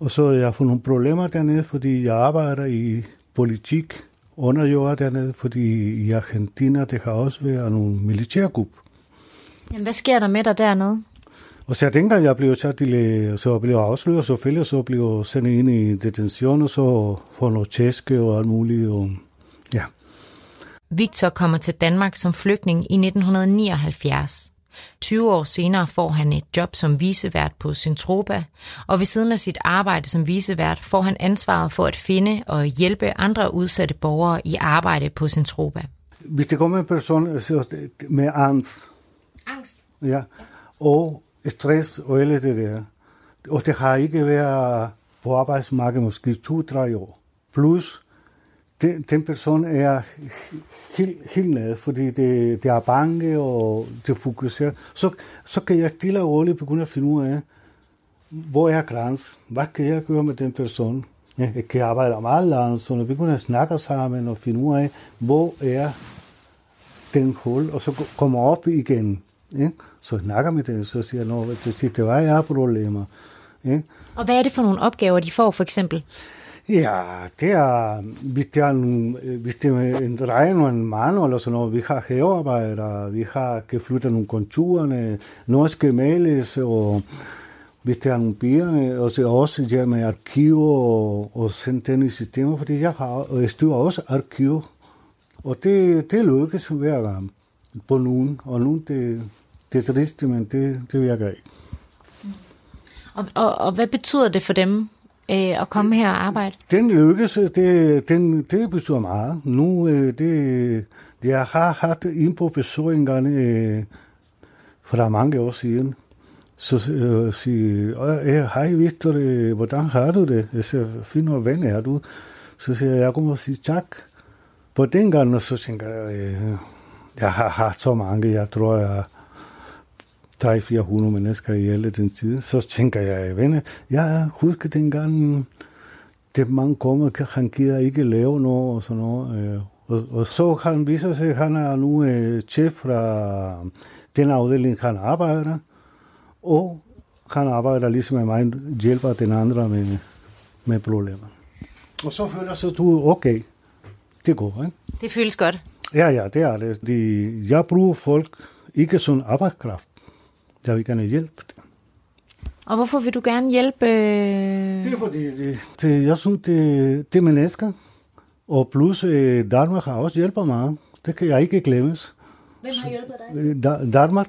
og så har jeg fået nogle problemer dernede, fordi jeg arbejder i politik under jord dernede, fordi i Argentina det har også været nogle militærkup. Jamen, hvad sker der med dig dernede? Og så dengang jeg blev sat til, så blev afsløret, så selvfølgelig så blev sendt ind i detention, og så får noget tæske og alt muligt. Og, ja. Victor kommer til Danmark som flygtning i 1979. 20 år senere får han et job som visevært på Centropa, og ved siden af sit arbejde som visevært får han ansvaret for at finde og hjælpe andre udsatte borgere i arbejde på Centropa. Hvis det kommer en person med angst, angst. Ja, og stress og alt det der, og det har ikke været på arbejdsmarkedet måske to-tre år, plus den, den person er helt, helt nede, fordi det, det er bange og det fokuserer. Så, så kan jeg stille og roligt begynde at finde ud af, hvor er græns? Hvad kan jeg gøre med den person? Jeg kan arbejde meget langt, så når vi kunne snakke sammen og finde ud af, hvor er den hul, og så kommer op igen. Ja? Så snakker med den, så siger jeg, at det, det var jeg problemer. Ja? Og hvad er det for nogle opgaver, de får for eksempel? Ja, det er, hvis det er, en, hvis det er en dreng og en mand eller sådan noget, vi har havearbejdere, vi har geflyttet nogle konturerne, noget skal males, og hvis der er nogle bierne, og så også det med arkiver og, og sende den i systemer, fordi jeg har, og jeg styrer også arkiv, og det, det lykkes hver gang på nogen, og nogen det, det er trist, men det, det virker ikke. Og, og, og hvad betyder det for dem, øh, at komme her og arbejde? Den lykkes, det, den, det betyder meget. Nu, øh, det, jeg har haft en professor engang øh, for mange år siden, så øh, siger hej Victor, øh, hvordan har du det? Jeg siger, fint, og ven er du? Så siger jeg, jeg kommer og siger tak. På den gang, så tænker jeg, øh, jeg har haft så mange, jeg tror, jeg 300-400 mennesker i alle den tid. Så tænker jeg, venner, jeg husker dengang, det mange kommer, han gider ikke lave noget og sådan noget. Øh, og, og så han viser sig, at han er nu øh, chef fra den afdeling, han arbejder, og han arbejder ligesom med mig, hjælper den andre med, med problemer. Og så føler så du, okay, det går, ikke? Det føles godt. Ja, ja, det er det. De, jeg bruger folk ikke som arbejdskraft. Jeg vil gerne hjælpe dem. Og hvorfor vil du gerne hjælpe? Det er fordi, det, det, jeg synes, det, det er mennesker. Og plus, øh, Danmark har også hjulpet meget. Det kan jeg ikke glemmes. Hvem har hjulpet dig? Øh, Danmark.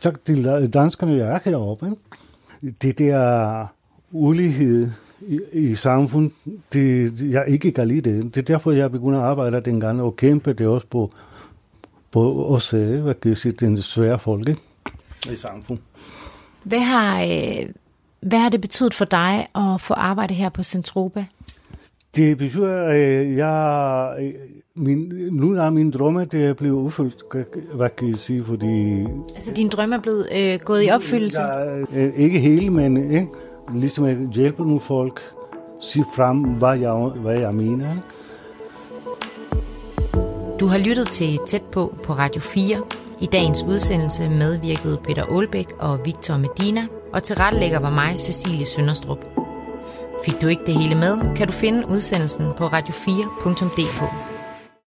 Tak til danskerne, jeg er heroppe. Det der ulighed i, i samfundet, det, jeg ikke kan lide det. Det er derfor, jeg begynder at arbejde dengang og kæmpe det også på, på os, hvad kan jeg sige, den svære folk. Ikke? I samfundet. Hvad har, øh, hvad har det betydet for dig at få arbejde her på Centropa? Det betyder, at jeg, min, nu er min drømme, det er blevet udfyldt, hvad kan jeg sige, fordi... Altså din drøm er blevet øh, gået i opfyldelse? Jeg, øh, ikke hele, men ikke? ligesom at hjælpe nogle folk, sige frem, hvad jeg, hvad jeg mener. Du har lyttet til Tæt på på Radio 4. I dagens udsendelse medvirkede Peter Aalbæk og Victor Medina, og tilrettelægger var mig, Cecilie Sønderstrup. Fik du ikke det hele med, kan du finde udsendelsen på radio4.dk.